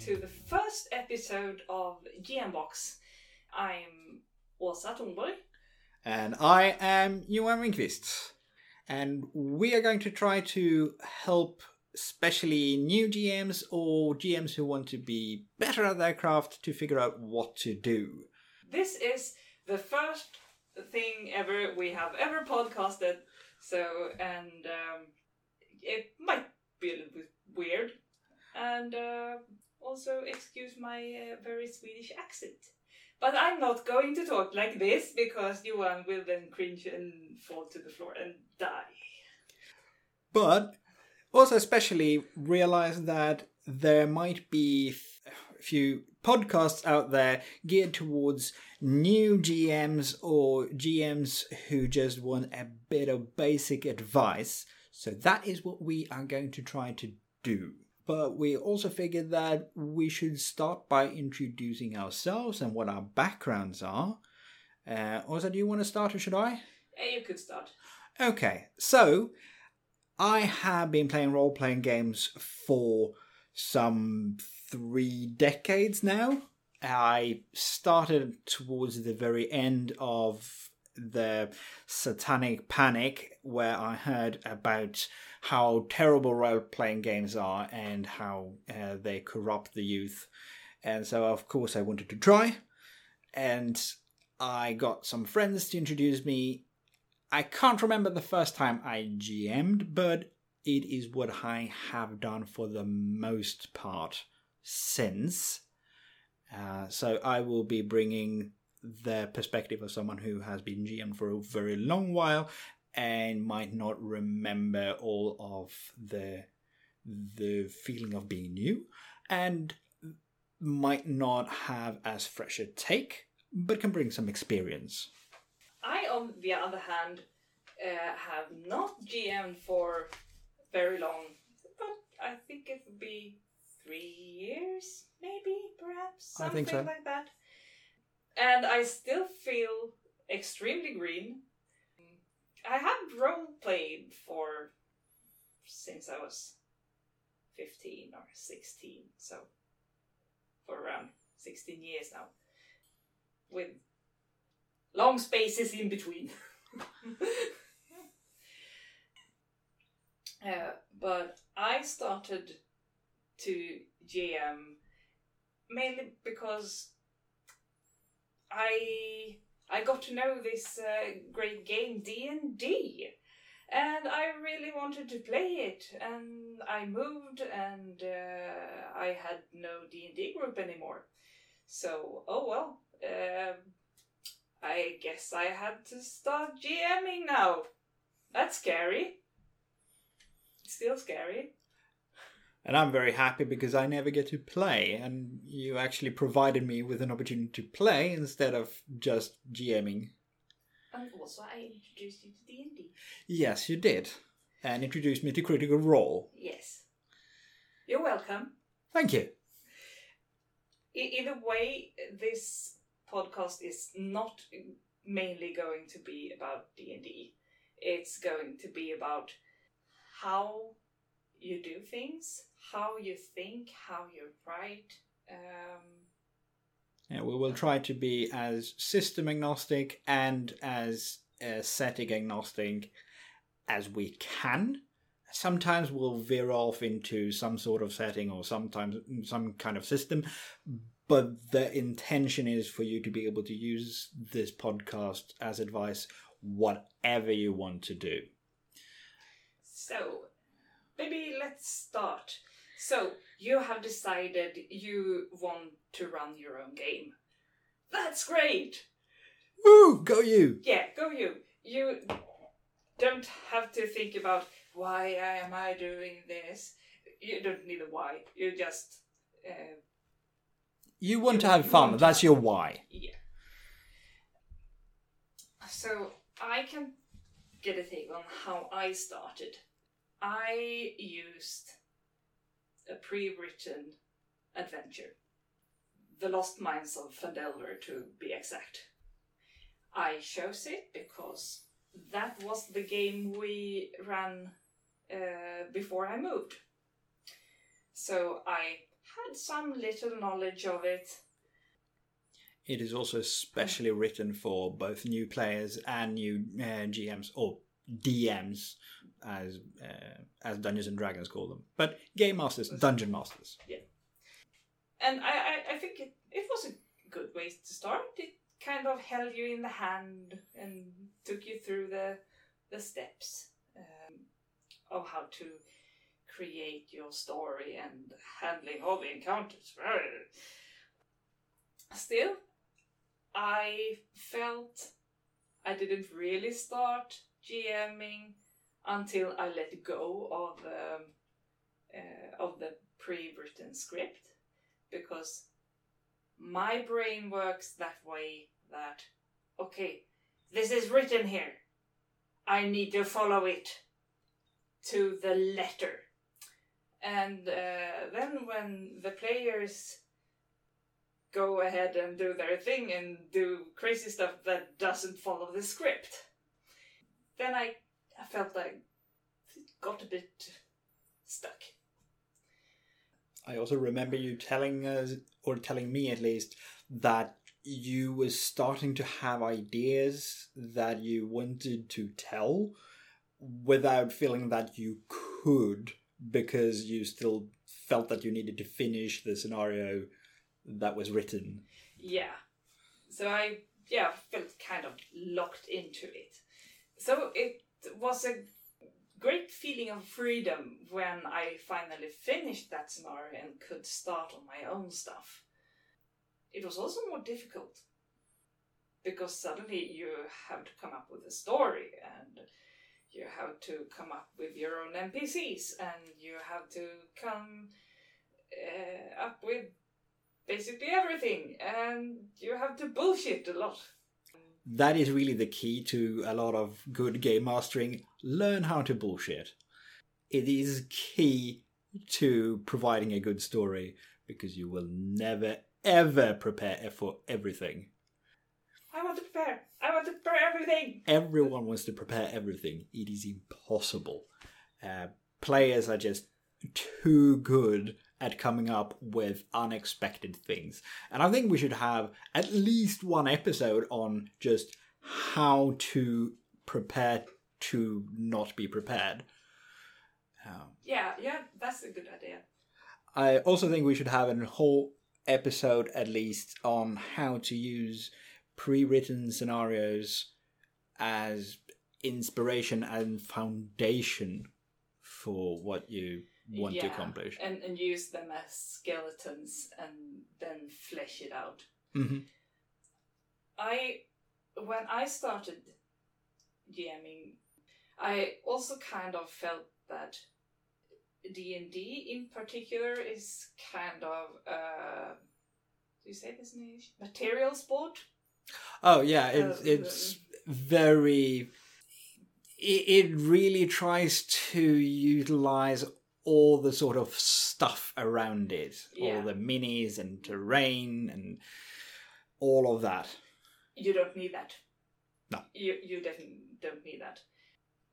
to the first episode of GM Box. I'm Åsa Thornborg. And I am Johan Winqvist. And we are going to try to help especially new GMs or GMs who want to be better at their craft to figure out what to do. This is the first thing ever we have ever podcasted, so, and um, it might be a little bit weird. And uh, also, excuse my uh, very Swedish accent. But I'm not going to talk like this because Johan will then cringe and fall to the floor and die. But also, especially realize that there might be a few podcasts out there geared towards new GMs or GMs who just want a bit of basic advice. So that is what we are going to try to do. But we also figured that we should start by introducing ourselves and what our backgrounds are. Uh, do you want to start or should I? Yeah, you could start. Okay, so I have been playing role playing games for some three decades now. I started towards the very end of the satanic panic where I heard about how terrible role playing games are and how uh, they corrupt the youth. And so, of course, I wanted to try. And I got some friends to introduce me. I can't remember the first time I GM'd, but it is what I have done for the most part since. Uh, so I will be bringing the perspective of someone who has been GM for a very long while and might not remember all of the the feeling of being new and might not have as fresh a take but can bring some experience I, on the other hand, uh, have not GM for very long, but I think it would be three years, maybe, perhaps, something so. like that. And I still feel extremely green. I have role played for since I was 15 or 16, so for around 16 years now, with long spaces in between. Uh, but I started to GM mainly because I I got to know this uh, great game D and D, and I really wanted to play it. And I moved, and uh, I had no D and D group anymore. So oh well, um I guess I had to start GMing now. That's scary. Still scary. And i'm very happy because i never get to play and you actually provided me with an opportunity to play instead of just gming And also, I introduced you to D and D. yes you did and introduced me to critical role Yes. You're welcome. thank you a way, this podcast is not mainly going to be about D and D. It's going to be about how you do things, how you think, how you write. Um, Yeah, we will try to be as system agnostic and as uh, setting agnostic as we can. Sometimes we'll veer off into some sort of setting or sometimes some kind of system, but the intention is for you to be able to use this podcast as advice, whatever you want to do. So, maybe let's start. So, you have decided you want to run your own game. That's great! Woo! Go you! Yeah, go you. You don't have to think about why am I doing this. You don't need a why. You just, uh, You want to have fun. That's your why. yeah. So, I can get a take on how I started. I used a pre-written adventure. The Lost Mines of Phandelver to be exact. I chose it because that was the game we ran uh, before I moved. So I had some little knowledge of it. It is also specially written for both new players and new uh, GMs or DMs, as uh, as Dungeons and Dragons call them. But game masters, dungeon masters. Yeah, and I, I, I think it, it was a good way to start. It kind of held you in the hand and took you through the the steps um, of how to create your story and handling all the encounters. Still, I felt I didn't really start GMing until I let go of um, uh, of the pre-written script because my brain works that way that okay this is written here. I need to follow it to the letter. And uh, then when the players go ahead and do their thing and do crazy stuff that doesn't follow the script then i, I felt like it got a bit stuck I also remember you telling us, or telling me at least, that you were starting to have ideas that you wanted to tell without feeling that you could because you still felt that you needed to finish the scenario that was written. Yeah. So I yeah felt kind of locked into it. So it was a great feeling of freedom when I finally finished that scenario and could start on my own stuff. It was also more difficult because suddenly you have to come up with a story and you have to come up with your own NPCs and you have to come uh, up with basically everything and you have to bullshit a lot that is really the key to a lot of good game mastering. Learn how to bullshit. It is key to providing a good story because you will never ever prepare for everything. I want to prepare. I want to prepare everything. Everyone wants to prepare everything. It is impossible. Uh, players are just too good at coming up with unexpected things. And I think we should have at least one episode on just how to prepare to not be prepared. Um, yeah, yeah, that's a good idea. I also think we should have a whole episode at least on how to use pre-written scenarios as inspiration and foundation for what you want yeah, to accomplish. And, and use them as skeletons and then flesh it out. Mm-hmm. I, when I started GMing, I also kind of felt that D and D in particular is kind of uh, do you say this in English? Material sport. Oh yeah, it's uh, it's very. It, it really tries to utilize all the sort of stuff around it, yeah. all the minis and terrain and all of that. You don't need that. No. You you definitely don't need that.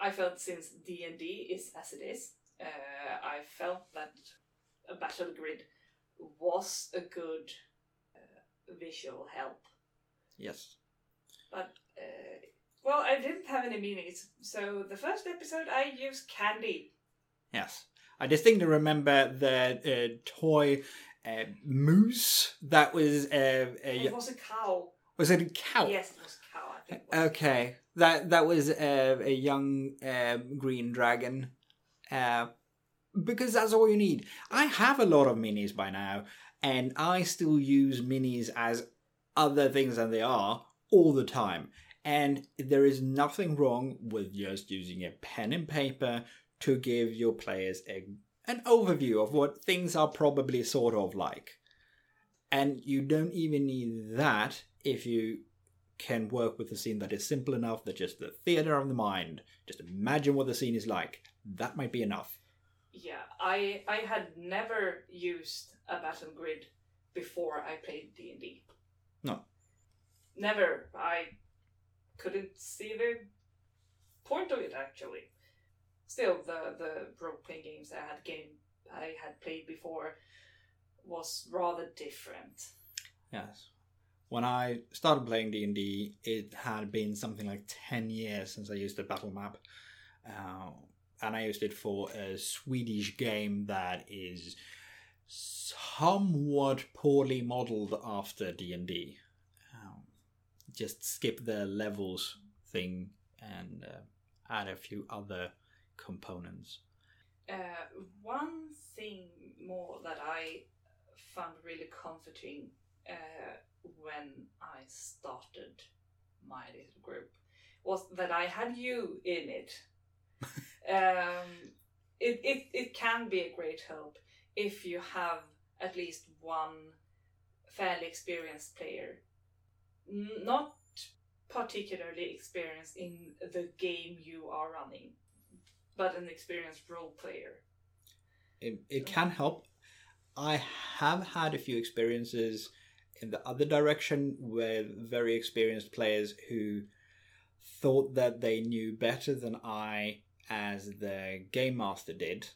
I felt since D and D is as it is, uh, I felt that a battle grid was a good uh, visual help. Yes. But uh, well, I didn't have any minis. So the first episode, I used candy. Yes. I distinctly remember the uh, toy uh, moose that was. Uh, a, it was a cow. Was it a cow? Yes, it was a cow. I think Okay, that that was uh, a young uh, green dragon. Uh, because that's all you need. I have a lot of minis by now, and I still use minis as other things than they are all the time. And there is nothing wrong with just using a pen and paper to give your players a, an overview of what things are probably sort of like. And you don't even need that if you can work with a scene that is simple enough that just the theater of the mind, just imagine what the scene is like. That might be enough. Yeah, I I had never used a battle grid before I played D and D. No. Never. I couldn't see the point of it actually still the the role playing games I had game I had played before was rather different. Yes. When I started playing D and D, it had been something like ten years since I used the battle map, uh, and I used it for a Swedish game that is somewhat poorly modeled after D and D. Um, just skip the levels thing and uh, add a few other components. Uh, one thing more that I found really comforting uh, when I started my little group was that I had you in it. um, it, it, it can be a great help if you have at least one fairly experienced player. Not particularly experienced in the game you are running, but an experienced role player. It, it can help. I have had a few experiences in the other direction with very experienced players who thought that they knew better than I as the game master did,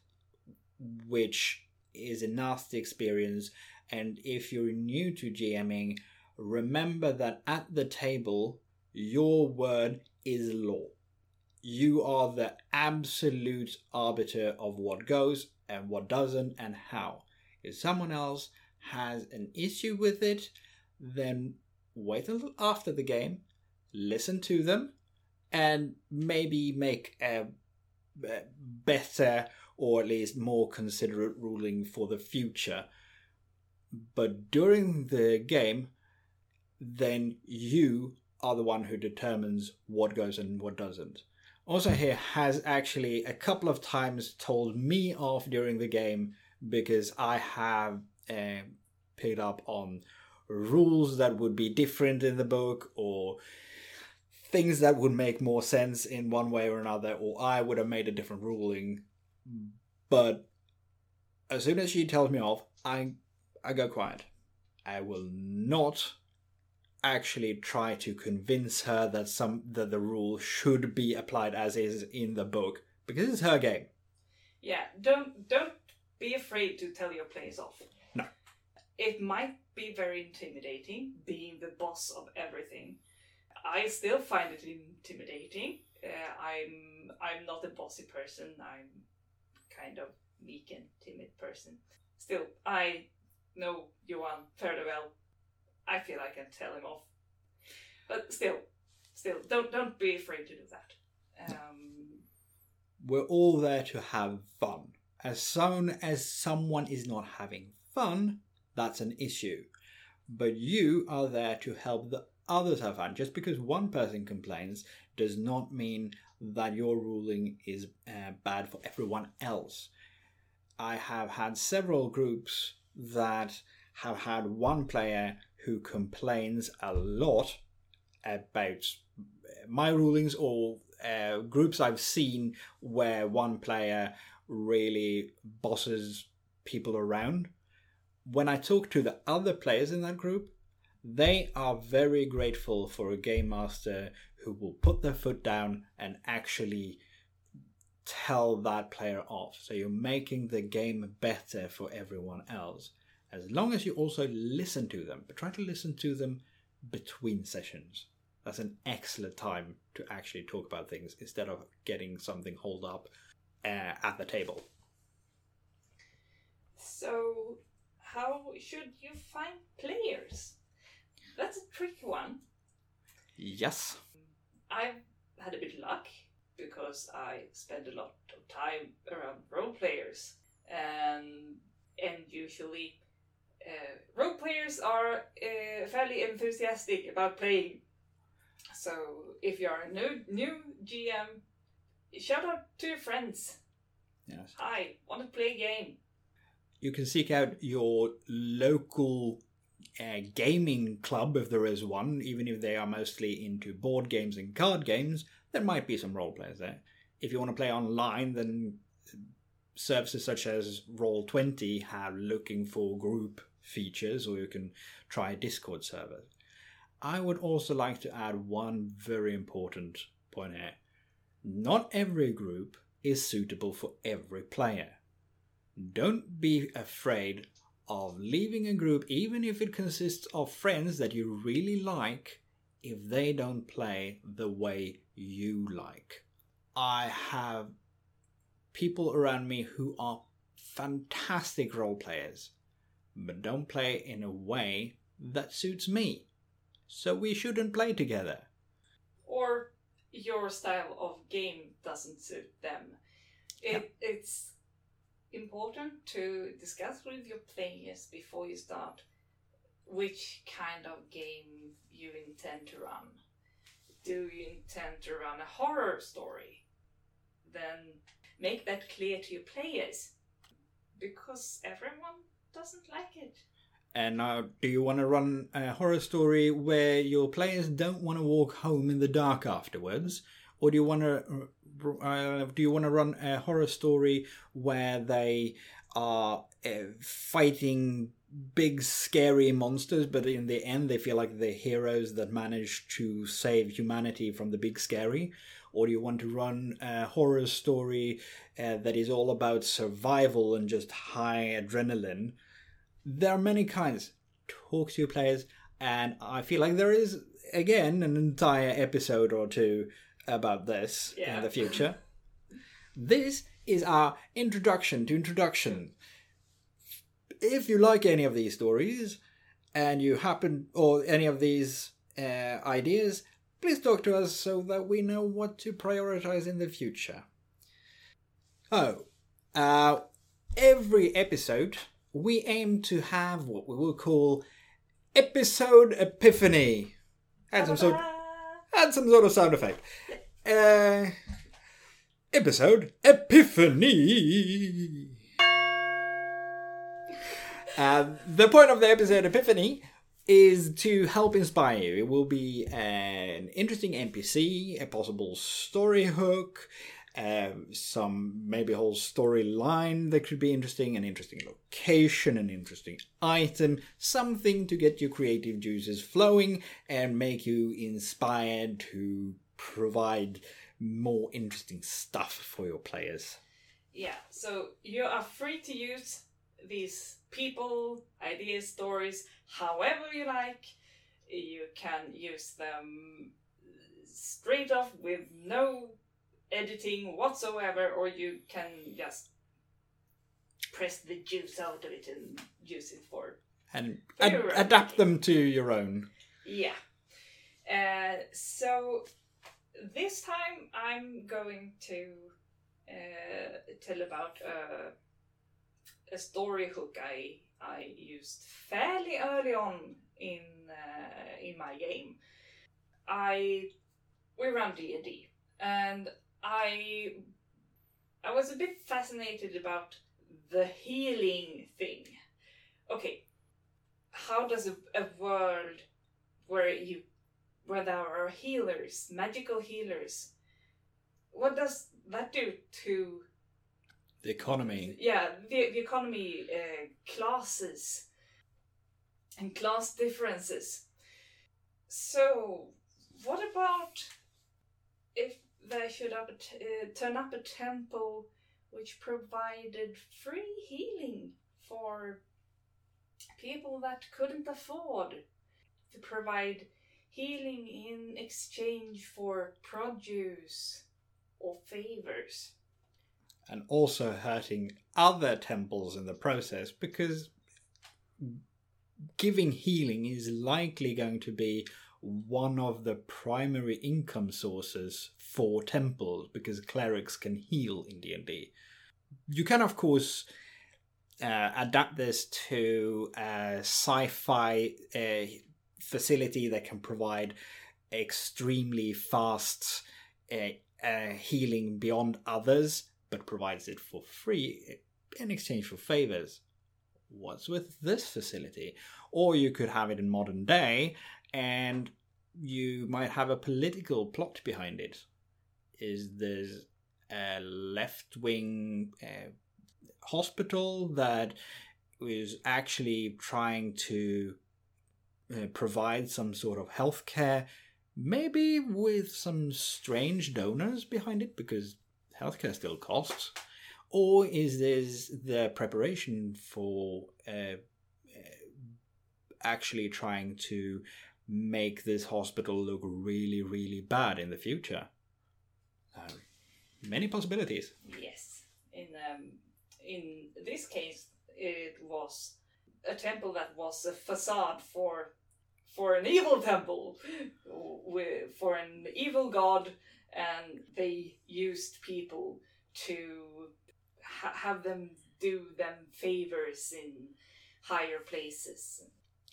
which is a nasty experience. And if you're new to GMing, remember that at the table, your word is law. You are the absolute arbiter of what goes and what doesn't and how. If someone else has an issue with it, then wait until after the game, listen to them, and maybe make a, a better or at least more considerate ruling for the future. But during the game, then you are the one who determines what goes and what doesn't. Also, here has actually a couple of times told me off during the game because I have uh, picked up on rules that would be different in the book or things that would make more sense in one way or another, or I would have made a different ruling. But as soon as she tells me off, I I go quiet. I will not actually try to convince her that some that the rule should be applied as is in the book because it's her game. Yeah, don't don't be afraid to tell your players off. No. It might be very intimidating being the boss of everything. I still find it intimidating. Uh, I'm I'm not a bossy person. I'm kind of meek and timid person. Still, I know Johan fairly well. I feel I can tell him off. But still, still, don't don't be afraid to do that. Um, We're all there to have fun. As soon as someone is not having fun, that's an issue. But you are there to help the others have fun. Just because one person complains does not mean that your ruling is uh, bad for everyone else. I have had several groups that have had one player who complains a lot about my rulings or uh, groups I've seen where one player really bosses people around. When I talk to the other players in that group, they are very grateful for a game master who will put their foot down and actually tell that player off. So you're making the game better for everyone else. As long as you also listen to them, but try to listen to them between sessions. That's an excellent time to actually talk about things instead of getting something holed up uh, at the table. so, how should you find players? That's a tricky one. Yes. I've had a bit of luck because I spend a lot of time around role players, and and usually uh, role players are uh, fairly enthusiastic about playing. So if you are a new new GM, shout out to your friends. Yes. Hi, want to play a game? You can seek out your local uh, gaming club if there is one, even if they are mostly into board games and card games. There might be some role players there. If you want to play online, then services such as Roll20 have looking for group features, or you can try a Discord server. I would also like to add one very important point here. Not every group is suitable for every player. Don't be afraid of leaving a group, even if it consists of friends that you really like, if they don't play the way you like. I have people around me who are fantastic role players, but don't play in a way that suits me. So we shouldn't play together. Or your style of game doesn't suit them. It, It's important to discuss with your players before you start which kind of game you intend to run. Do you intend to run a horror story? Then make that clear to your players because everyone doesn't like it. And now, do you want to run a horror story where your players don't want to walk home in the dark afterwards, or do you want to uh, do you want to run a horror story where they are uh, fighting big scary monsters, but in the end they feel like the heroes that manage to save humanity from the big scary? Or do you want to run a horror story uh, that is all about survival and just high adrenaline? There are many kinds. Talk to your players, and I feel like there is again an entire episode or two about this Yeah. in the future. this is our introduction to introduction. If you like any of these stories and you happen, or any of these uh, ideas, please talk to us so that we know what to prioritize in the future. Oh, uh, every episode we aim to have what we will call episode epiphany. Add some sort, add some sort of sound effect. Uh, episode Epiphany. Uh, the point of the episode Epiphany is to help inspire you. It will be an interesting NPC, a possible story hook, uh, some maybe whole storyline that could be interesting, an interesting location, an interesting item, something to get your creative juices flowing and make you inspired to provide more interesting stuff for your players. Yeah, so you are free to use these people, ideas, stories, however you like. You can use them straight off with no editing whatsoever, or you can just press the juice out of it and use it for And ad- adapt them to your own. Yeah. Uh, so this time I'm going to uh, tell about uh, a story hook I I used fairly early on in uh, in my game. I we run D and D, and I I was a bit fascinated about the healing thing. Okay, how does a, a world where you where there are healers, magical healers. What does that do to The economy. yeah the, the economy, uh, classes, and class differences? So, what about if there should up t- uh, turn up a temple which provided free healing for people that couldn't afford to provide healing in exchange for produce or favors. And also hurting other temples in the process because giving healing is likely going to be one of the primary income sources for temples because clerics can heal in D&D. You can of course uh, adapt this to a sci-fi uh, facility that can provide extremely fast uh, uh, healing beyond others but provides it for free in exchange for favors. What's with this facility? Or you could have it in modern day and you might have a political plot behind it. Is there's a left wing uh, hospital that is actually trying to uh, provide some sort of healthcare, maybe with some strange donors behind it because healthcare still costs? Or is this the preparation for a actually trying to make this hospital look really, really bad in the future. Um, many possibilities. Yes. In um, in this case, it was a temple that was a facade for for an evil temple, for an evil god, and they used people to ha- have them do them favors in higher places.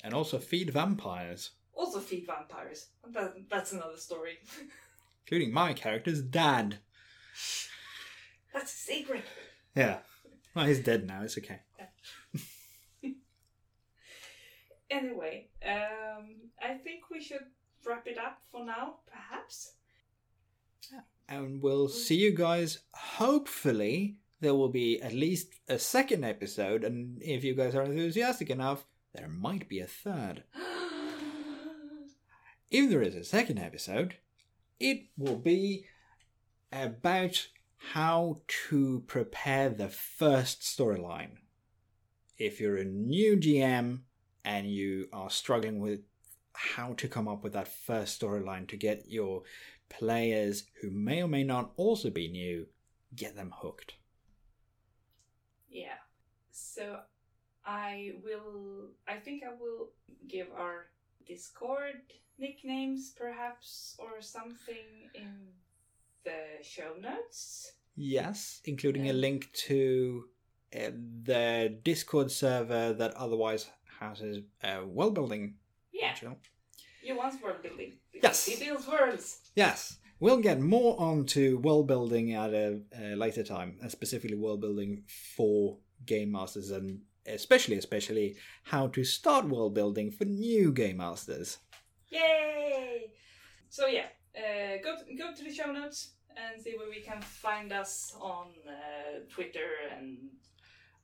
And also feed vampires, Also feed vampires. That, that's another story. including my character's dad. That's a secret. Yeah. Well, he's dead now. It's okay. Anyway, um, I think we should wrap it up for now, perhaps. And we'll see you guys. Hopefully, there will be at least a second episode, and if you guys are enthusiastic enough, there might be a third. If there is a second episode, it will be about how to prepare the first storyline. If you're a new GM and you are struggling with how to come up with that first storyline to get your players who may or may not also be new, get them hooked. Yeah. So I will. I think I will give our Discord nicknames, perhaps, or something in the show notes. Yes, including a link to uh, the Discord server that otherwise houses uh, world building. Yeah, material. You want world building. Yes. He builds worlds. Yes, we'll get more onto world building at a, a later time, and specifically world building for game masters, and especially, especially how to start world building for new game masters. Yay! So yeah, uh, go to, go to the show notes and see where we can find us on uh, Twitter and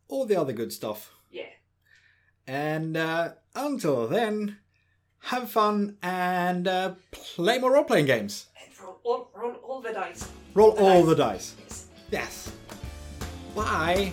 All the other good stuff. yeah. And uh, until then, have fun and uh, play more role playing games. And roll all, roll all the dice. Roll The all dice. the dice. Yes. Yes. Bye.